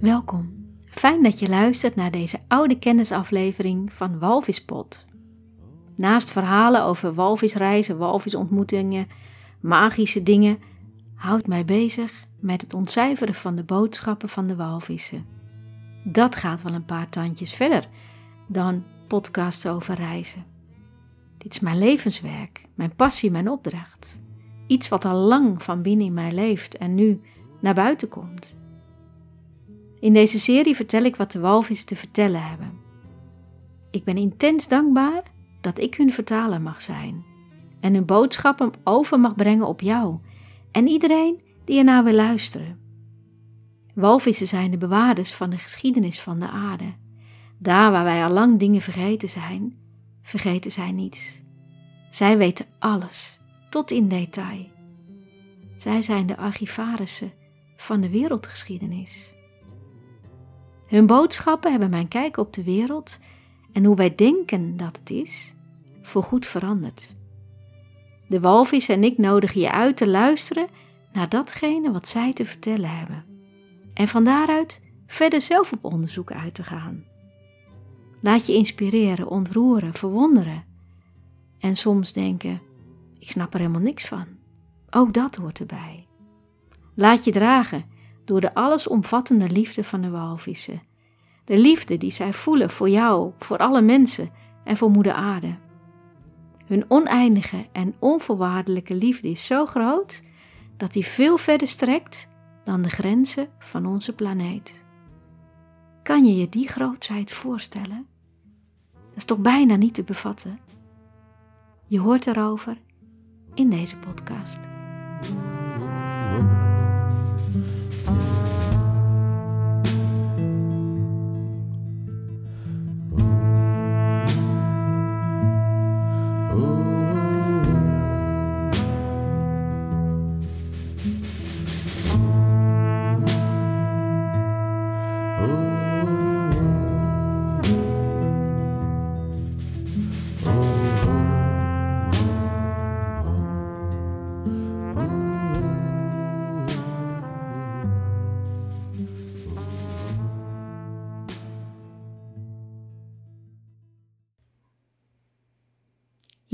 Welkom. Fijn dat je luistert naar deze oude kennisaflevering van Walvispot. Naast verhalen over walvisreizen, walvisontmoetingen, magische dingen, houdt mij bezig met het ontcijferen van de boodschappen van de walvissen. Dat gaat wel een paar tandjes verder dan podcasts over reizen. Dit is mijn levenswerk, mijn passie, mijn opdracht. Iets wat al lang van binnen in mij leeft en nu naar buiten komt. In deze serie vertel ik wat de walvissen te vertellen hebben. Ik ben intens dankbaar dat ik hun vertaler mag zijn en hun boodschappen over mag brengen op jou en iedereen die ernaar wil luisteren. Walvissen zijn de bewaarders van de geschiedenis van de aarde. Daar waar wij al lang dingen vergeten zijn, vergeten zij niets. Zij weten alles, tot in detail. Zij zijn de archivarissen van de wereldgeschiedenis. Hun boodschappen hebben mijn kijk op de wereld en hoe wij denken dat het is, voorgoed veranderd. De walvis en ik nodigen je uit te luisteren naar datgene wat zij te vertellen hebben. En van daaruit verder zelf op onderzoek uit te gaan. Laat je inspireren, ontroeren, verwonderen. En soms denken: ik snap er helemaal niks van. Ook dat hoort erbij. Laat je dragen door de allesomvattende liefde van de walvissen. De liefde die zij voelen voor jou, voor alle mensen en voor Moeder Aarde. Hun oneindige en onvoorwaardelijke liefde is zo groot dat die veel verder strekt dan de grenzen van onze planeet. Kan je je die grootheid voorstellen? Dat is toch bijna niet te bevatten? Je hoort erover in deze podcast.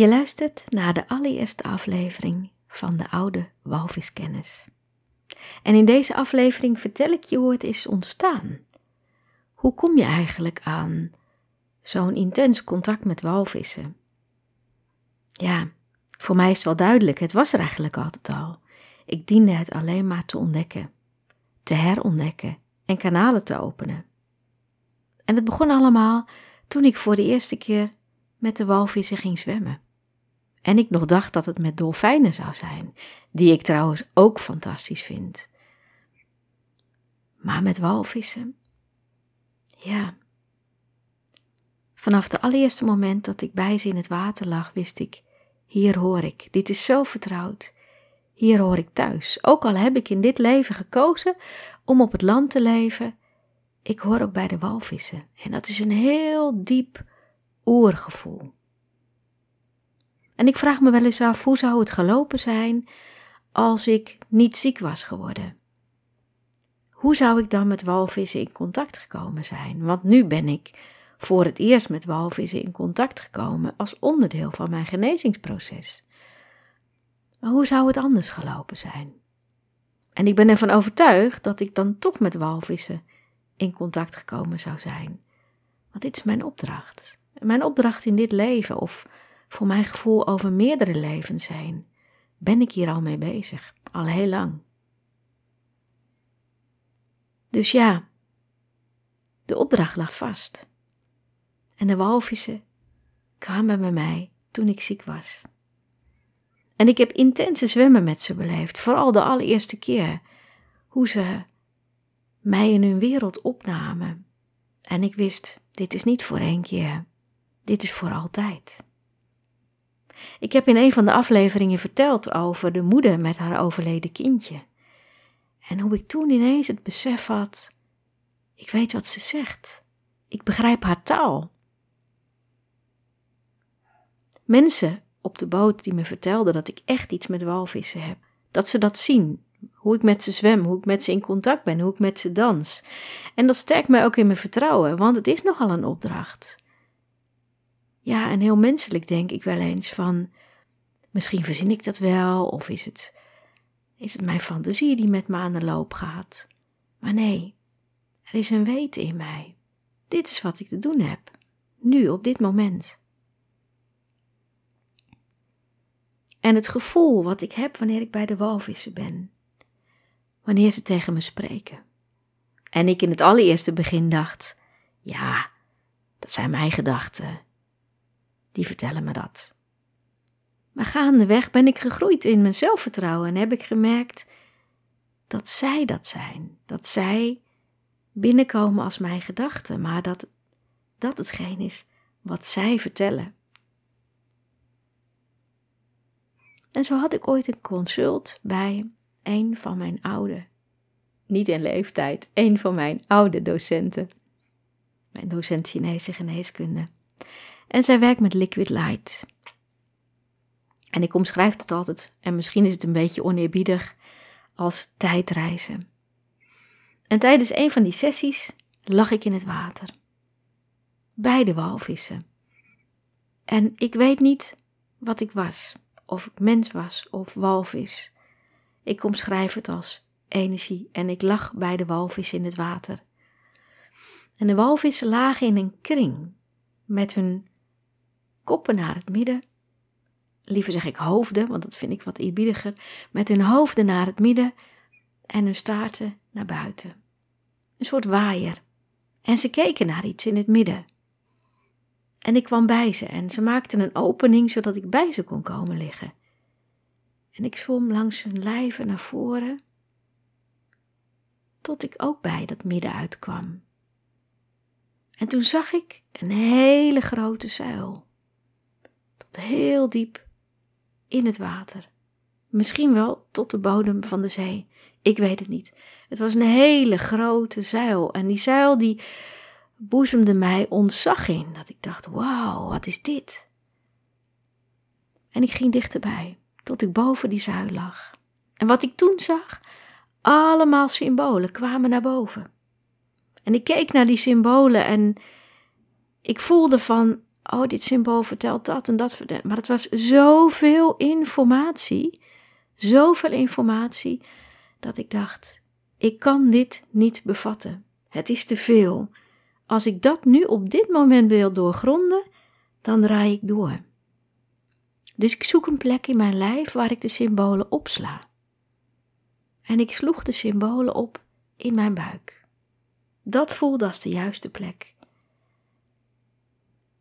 Je luistert naar de allereerste aflevering van de oude walviskennis. En in deze aflevering vertel ik je hoe het is ontstaan. Hoe kom je eigenlijk aan zo'n intens contact met walvissen? Ja, voor mij is het wel duidelijk, het was er eigenlijk altijd al. Ik diende het alleen maar te ontdekken, te herontdekken en kanalen te openen. En het begon allemaal toen ik voor de eerste keer met de walvissen ging zwemmen. En ik nog dacht dat het met dolfijnen zou zijn, die ik trouwens ook fantastisch vind. Maar met walvissen? Ja. Vanaf het allereerste moment dat ik bij ze in het water lag, wist ik: hier hoor ik, dit is zo vertrouwd. Hier hoor ik thuis. Ook al heb ik in dit leven gekozen om op het land te leven, ik hoor ook bij de walvissen. En dat is een heel diep oergevoel. En ik vraag me wel eens af hoe zou het gelopen zijn als ik niet ziek was geworden. Hoe zou ik dan met walvissen in contact gekomen zijn? Want nu ben ik voor het eerst met walvissen in contact gekomen als onderdeel van mijn genezingsproces. Maar hoe zou het anders gelopen zijn? En ik ben ervan overtuigd dat ik dan toch met walvissen in contact gekomen zou zijn. Want dit is mijn opdracht. Mijn opdracht in dit leven, of voor mijn gevoel over meerdere levens heen, ben ik hier al mee bezig, al heel lang. Dus ja, de opdracht lag vast. En de walvissen kwamen bij mij toen ik ziek was. En ik heb intense zwemmen met ze beleefd, vooral de allereerste keer, hoe ze mij in hun wereld opnamen. En ik wist, dit is niet voor één keer, dit is voor altijd. Ik heb in een van de afleveringen verteld over de moeder met haar overleden kindje. En hoe ik toen ineens het besef had: ik weet wat ze zegt. Ik begrijp haar taal. Mensen op de boot die me vertelden dat ik echt iets met walvissen heb. Dat ze dat zien. Hoe ik met ze zwem, hoe ik met ze in contact ben, hoe ik met ze dans. En dat sterkt mij ook in mijn vertrouwen, want het is nogal een opdracht. Ja, en heel menselijk denk ik wel eens van, misschien verzin ik dat wel, of is het, is het mijn fantasie die met me aan de loop gaat. Maar nee, er is een weten in mij. Dit is wat ik te doen heb, nu, op dit moment. En het gevoel wat ik heb wanneer ik bij de walvissen ben, wanneer ze tegen me spreken. En ik in het allereerste begin dacht: ja, dat zijn mijn gedachten die vertellen me dat. Maar gaandeweg ben ik gegroeid in mijn zelfvertrouwen en heb ik gemerkt dat zij dat zijn. Dat zij binnenkomen als mijn gedachten, maar dat dat hetgeen is wat zij vertellen. En zo had ik ooit een consult bij een van mijn oude, niet in leeftijd, een van mijn oude docenten. Mijn docent Chinese geneeskunde. En zij werkt met liquid light. En ik omschrijf het altijd, en misschien is het een beetje oneerbiedig, als tijdreizen. En tijdens een van die sessies lag ik in het water. Bij de walvissen. En ik weet niet wat ik was, of ik mens was of walvis. Ik omschrijf het als energie en ik lag bij de walvissen in het water. En de walvissen lagen in een kring met hun koppen naar het midden. Liever zeg ik hoofden, want dat vind ik wat eerbiediger. Met hun hoofden naar het midden en hun staarten naar buiten. Een soort waaier. En ze keken naar iets in het midden. En ik kwam bij ze en ze maakten een opening zodat ik bij ze kon komen liggen. En ik zwom langs hun lijven naar voren, tot ik ook bij dat midden uitkwam. En toen zag ik een hele grote zuil heel diep in het water. Misschien wel tot de bodem van de zee. Ik weet het niet. Het was een hele grote zuil. En die zuil die boezemde mij ontzag in. Dat ik dacht, wauw, wat is dit? En ik ging dichterbij, tot ik boven die zuil lag. En wat ik toen zag, allemaal symbolen kwamen naar boven. En ik keek naar die symbolen en ik voelde van, oh, dit symbool vertelt dat en dat. Maar het was zoveel informatie, zoveel informatie, dat ik dacht, ik kan dit niet bevatten. Het is te veel. Als ik dat nu op dit moment wil doorgronden, dan draai ik door. Dus ik zoek een plek in mijn lijf waar ik de symbolen opsla. En ik sloeg de symbolen op in mijn buik. Dat voelde als de juiste plek.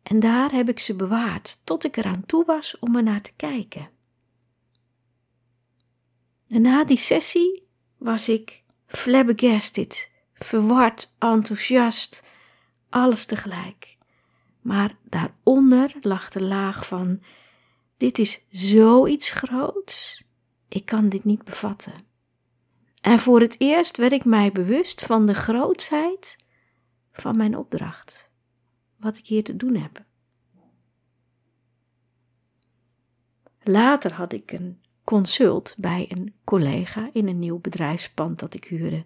En daar heb ik ze bewaard tot ik eraan toe was om er naar te kijken. En na die sessie was ik flabbergasted, verward, enthousiast, alles tegelijk. Maar daaronder lag de laag van: dit is zoiets groots, ik kan dit niet bevatten. En voor het eerst werd ik mij bewust van de grootsheid van mijn opdracht wat ik hier te doen heb. Later had ik een consult bij een collega in een nieuw bedrijfspand dat ik huurde.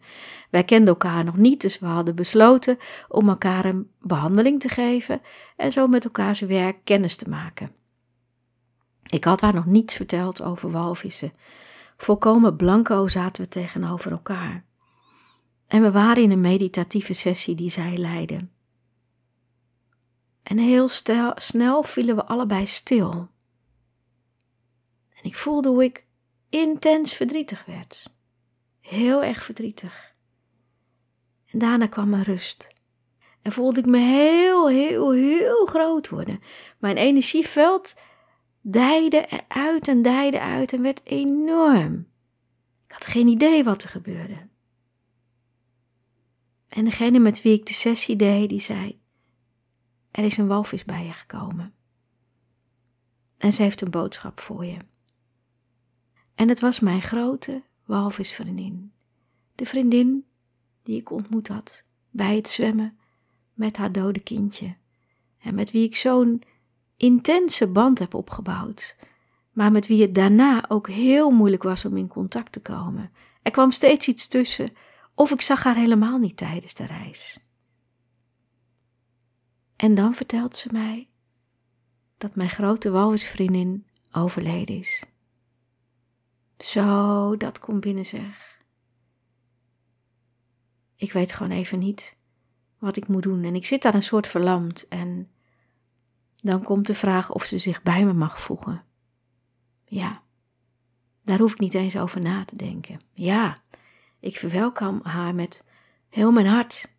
Wij kenden elkaar nog niet, dus we hadden besloten om elkaar een behandeling te geven en zo met elkaars werk kennis te maken. Ik had haar nog niets verteld over walvissen. Volkomen blanco zaten we tegenover elkaar. En we waren in een meditatieve sessie die zij leidde. En heel snel vielen we allebei stil. En ik voelde hoe ik intens verdrietig werd. Heel erg verdrietig. En daarna kwam er rust. En voelde ik me heel, heel, heel groot worden. Mijn energieveld dijde uit en dijde uit en werd enorm. Ik had geen idee wat er gebeurde. En degene met wie ik de sessie deed, die zei: er is een walvis bij je gekomen. en ze heeft een boodschap voor je. En het was mijn grote walvisvriendin. De vriendin die ik ontmoet had bij het zwemmen met haar dode kindje. En met wie ik zo'n intense band heb opgebouwd. Maar met wie het daarna ook heel moeilijk was om in contact te komen. Er kwam steeds iets tussen, of ik zag haar helemaal niet tijdens de reis. En dan vertelt ze mij dat mijn grote walvisvriendin overleden is. Zo, dat komt binnen zeg. Ik weet gewoon even niet wat ik moet doen en ik zit daar een soort verlamd en dan komt de vraag of ze zich bij me mag voegen. Ja, daar hoef ik niet eens over na te denken. Ja, ik verwelkom haar met heel mijn hart.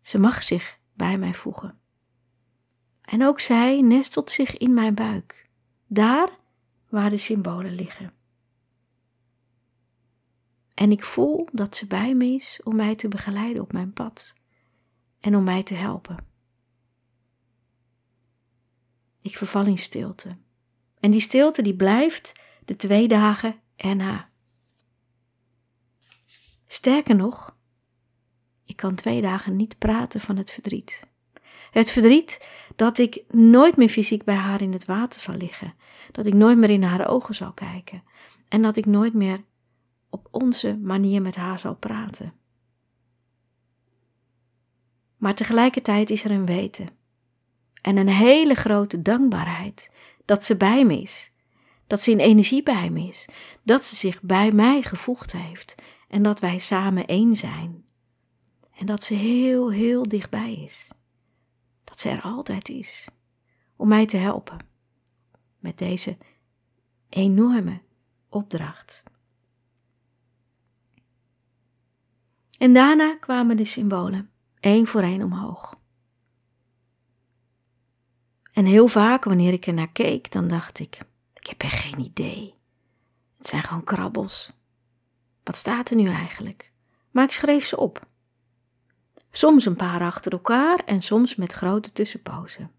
Ze mag zich bij mij voegen. En ook zij nestelt zich in mijn buik, daar waar de symbolen liggen. En ik voel dat ze bij me is om mij te begeleiden op mijn pad en om mij te helpen. Ik verval in stilte. En die stilte die blijft de twee dagen erna. Sterker nog, ik kan twee dagen niet praten van het verdriet. Het verdriet dat ik nooit meer fysiek bij haar in het water zal liggen, dat ik nooit meer in haar ogen zal kijken en dat ik nooit meer op onze manier met haar zal praten. Maar tegelijkertijd is er een weten en een hele grote dankbaarheid dat ze bij me is, dat ze in energie bij me is, dat ze zich bij mij gevoegd heeft en dat wij samen één zijn. En dat ze heel, heel dichtbij is. Dat ze er altijd is om mij te helpen met deze enorme opdracht. En daarna kwamen de symbolen, één voor één omhoog. En heel vaak, wanneer ik er naar keek, dan dacht ik: ik heb echt geen idee. Het zijn gewoon krabbels. Wat staat er nu eigenlijk? Maar ik schreef ze op. Soms een paar achter elkaar en soms met grote tussenpozen.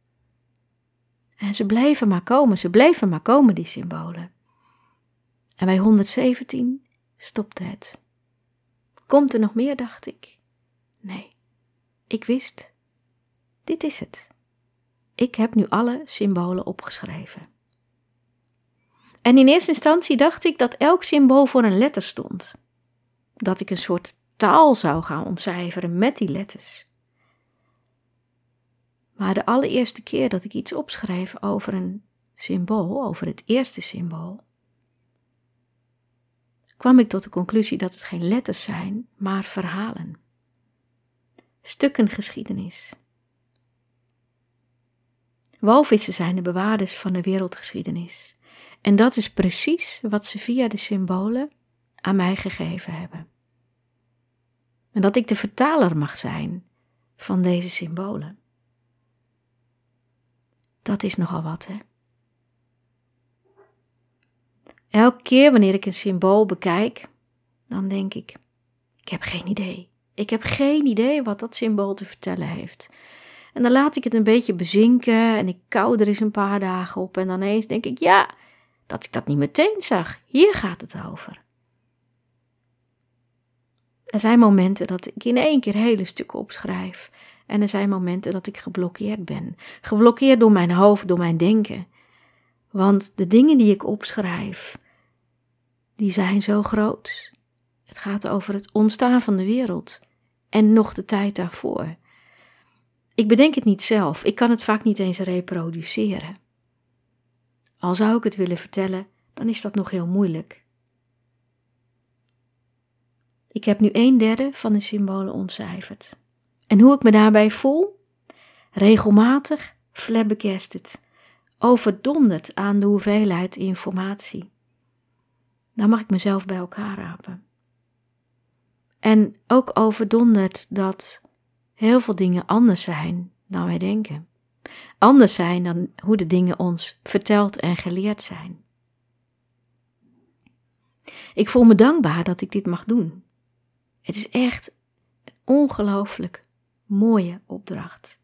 En ze bleven maar komen, ze bleven maar komen, die symbolen. En bij 117 stopte het. Komt er nog meer, dacht ik. Nee, ik wist, dit is het. Ik heb nu alle symbolen opgeschreven. En in eerste instantie dacht ik dat elk symbool voor een letter stond. Dat ik een soort taal zou gaan ontcijferen met die letters. Maar de allereerste keer dat ik iets opschreef over een symbool, over het eerste symbool, kwam ik tot de conclusie dat het geen letters zijn, maar verhalen. Stukken geschiedenis. Walvissen zijn de bewaarders van de wereldgeschiedenis. En dat is precies wat ze via de symbolen aan mij gegeven hebben. En dat ik de vertaler mag zijn van deze symbolen. Dat is nogal wat, hè? Elke keer wanneer ik een symbool bekijk, dan denk ik: ik heb geen idee. Ik heb geen idee wat dat symbool te vertellen heeft. En dan laat ik het een beetje bezinken en ik kou er eens een paar dagen op en dan eens denk ik: ja, dat ik dat niet meteen zag. Hier gaat het over. Er zijn momenten dat ik in één keer hele stukken opschrijf. En er zijn momenten dat ik geblokkeerd ben. Geblokkeerd door mijn hoofd, door mijn denken. Want de dingen die ik opschrijf, die zijn zo groot. Het gaat over het ontstaan van de wereld en nog de tijd daarvoor. Ik bedenk het niet zelf, ik kan het vaak niet eens reproduceren. Al zou ik het willen vertellen, dan is dat nog heel moeilijk. Ik heb nu een derde van de symbolen ontcijferd. En hoe ik me daarbij voel? Regelmatig flabbergasted, overdonderd aan de hoeveelheid informatie. Dan mag ik mezelf bij elkaar rapen. En ook overdonderd dat heel veel dingen anders zijn dan wij denken anders zijn dan hoe de dingen ons verteld en geleerd zijn. Ik voel me dankbaar dat ik dit mag doen. Het is echt een ongelooflijk mooie opdracht,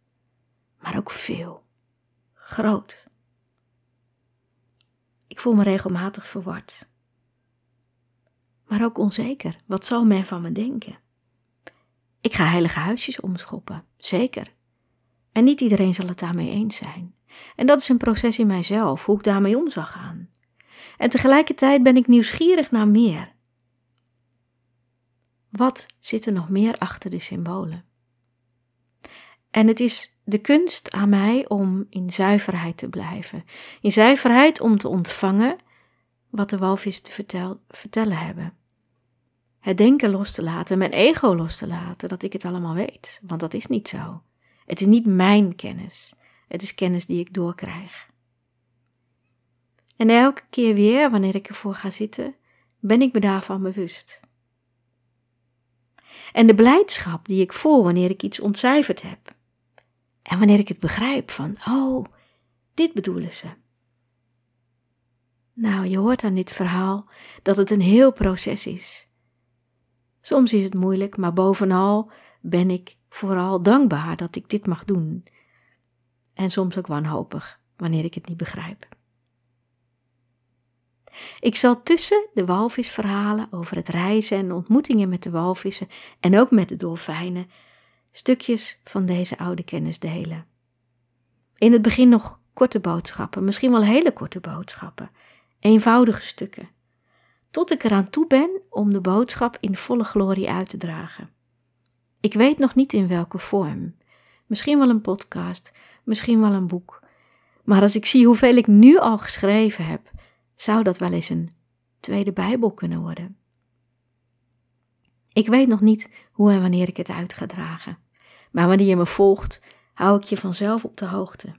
maar ook veel, groot. Ik voel me regelmatig verward. Maar ook onzeker. Wat zal men van me denken? Ik ga heilige huisjes omschoppen, zeker. En niet iedereen zal het daarmee eens zijn. En dat is een proces in mijzelf, hoe ik daarmee om zal gaan. En tegelijkertijd ben ik nieuwsgierig naar meer. Wat zit er nog meer achter de symbolen? En het is de kunst aan mij om in zuiverheid te blijven. In zuiverheid om te ontvangen wat de walvis te vertel, vertellen hebben. Het denken los te laten, mijn ego los te laten, dat ik het allemaal weet. Want dat is niet zo. Het is niet mijn kennis. Het is kennis die ik doorkrijg. En elke keer weer, wanneer ik ervoor ga zitten, ben ik me daarvan bewust. En de blijdschap die ik voel wanneer ik iets ontcijferd heb. En wanneer ik het begrijp van, oh, dit bedoelen ze. Nou, je hoort aan dit verhaal dat het een heel proces is. Soms is het moeilijk, maar bovenal ben ik vooral dankbaar dat ik dit mag doen. En soms ook wanhopig wanneer ik het niet begrijp. Ik zal tussen de walvisverhalen over het reizen en ontmoetingen met de walvissen en ook met de dolfijnen stukjes van deze oude kennis delen. In het begin nog korte boodschappen, misschien wel hele korte boodschappen, eenvoudige stukken, tot ik eraan toe ben om de boodschap in volle glorie uit te dragen. Ik weet nog niet in welke vorm. Misschien wel een podcast, misschien wel een boek. Maar als ik zie hoeveel ik nu al geschreven heb, zou dat wel eens een tweede Bijbel kunnen worden. Ik weet nog niet hoe en wanneer ik het uit ga dragen. Maar wanneer je me volgt, hou ik je vanzelf op de hoogte.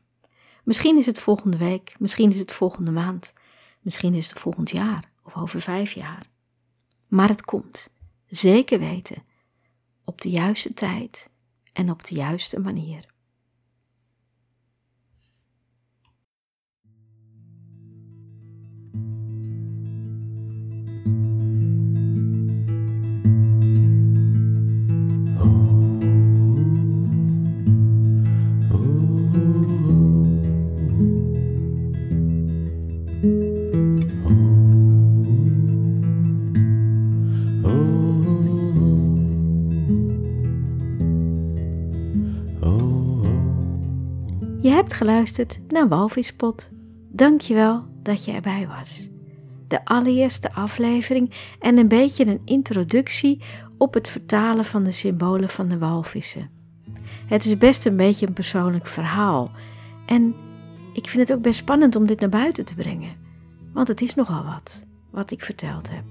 Misschien is het volgende week, misschien is het volgende maand, misschien is het volgend jaar of over vijf jaar. Maar het komt, zeker weten, op de juiste tijd en op de juiste manier. Geluisterd naar Walvispot. Dankjewel dat je erbij was. De allereerste aflevering en een beetje een introductie op het vertalen van de symbolen van de walvissen. Het is best een beetje een persoonlijk verhaal. En ik vind het ook best spannend om dit naar buiten te brengen. Want het is nogal wat, wat ik verteld heb.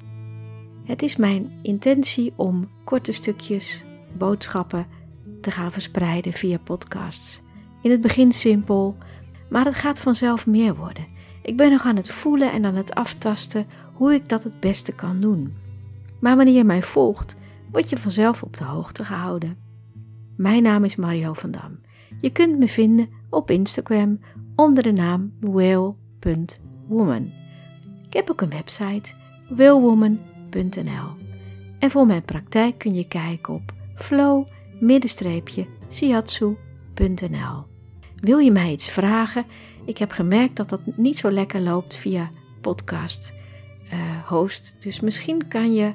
Het is mijn intentie om korte stukjes, boodschappen te gaan verspreiden via podcasts. In het begin simpel, maar het gaat vanzelf meer worden. Ik ben nog aan het voelen en aan het aftasten hoe ik dat het beste kan doen. Maar wanneer je mij volgt, word je vanzelf op de hoogte gehouden. Mijn naam is Mario van Dam. Je kunt me vinden op Instagram onder de naam whale.woman. Ik heb ook een website whalewoman.nl. En voor mijn praktijk kun je kijken op flow-siatsu.nl. Wil je mij iets vragen? Ik heb gemerkt dat dat niet zo lekker loopt via podcast uh, host. Dus misschien kan je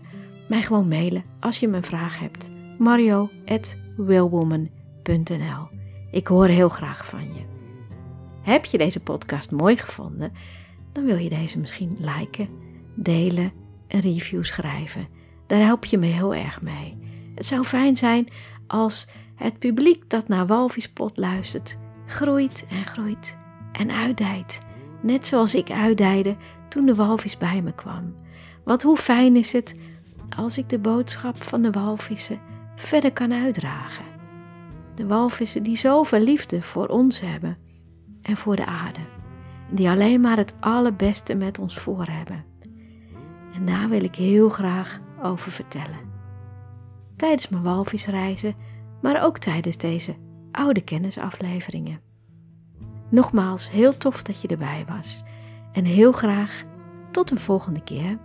mij gewoon mailen als je me een vraag hebt. mario.willwoman.nl Ik hoor heel graag van je. Heb je deze podcast mooi gevonden? Dan wil je deze misschien liken, delen, een review schrijven. Daar help je me heel erg mee. Het zou fijn zijn als het publiek dat naar Walvispot luistert groeit en groeit en uitdijt. Net zoals ik uitdijde toen de walvis bij me kwam. Wat hoe fijn is het als ik de boodschap van de walvissen verder kan uitdragen. De walvissen die zoveel liefde voor ons hebben en voor de aarde. Die alleen maar het allerbeste met ons voor hebben. En daar wil ik heel graag over vertellen. Tijdens mijn walvisreizen, maar ook tijdens deze oude kennisafleveringen. Nogmaals, heel tof dat je erbij was. En heel graag tot een volgende keer.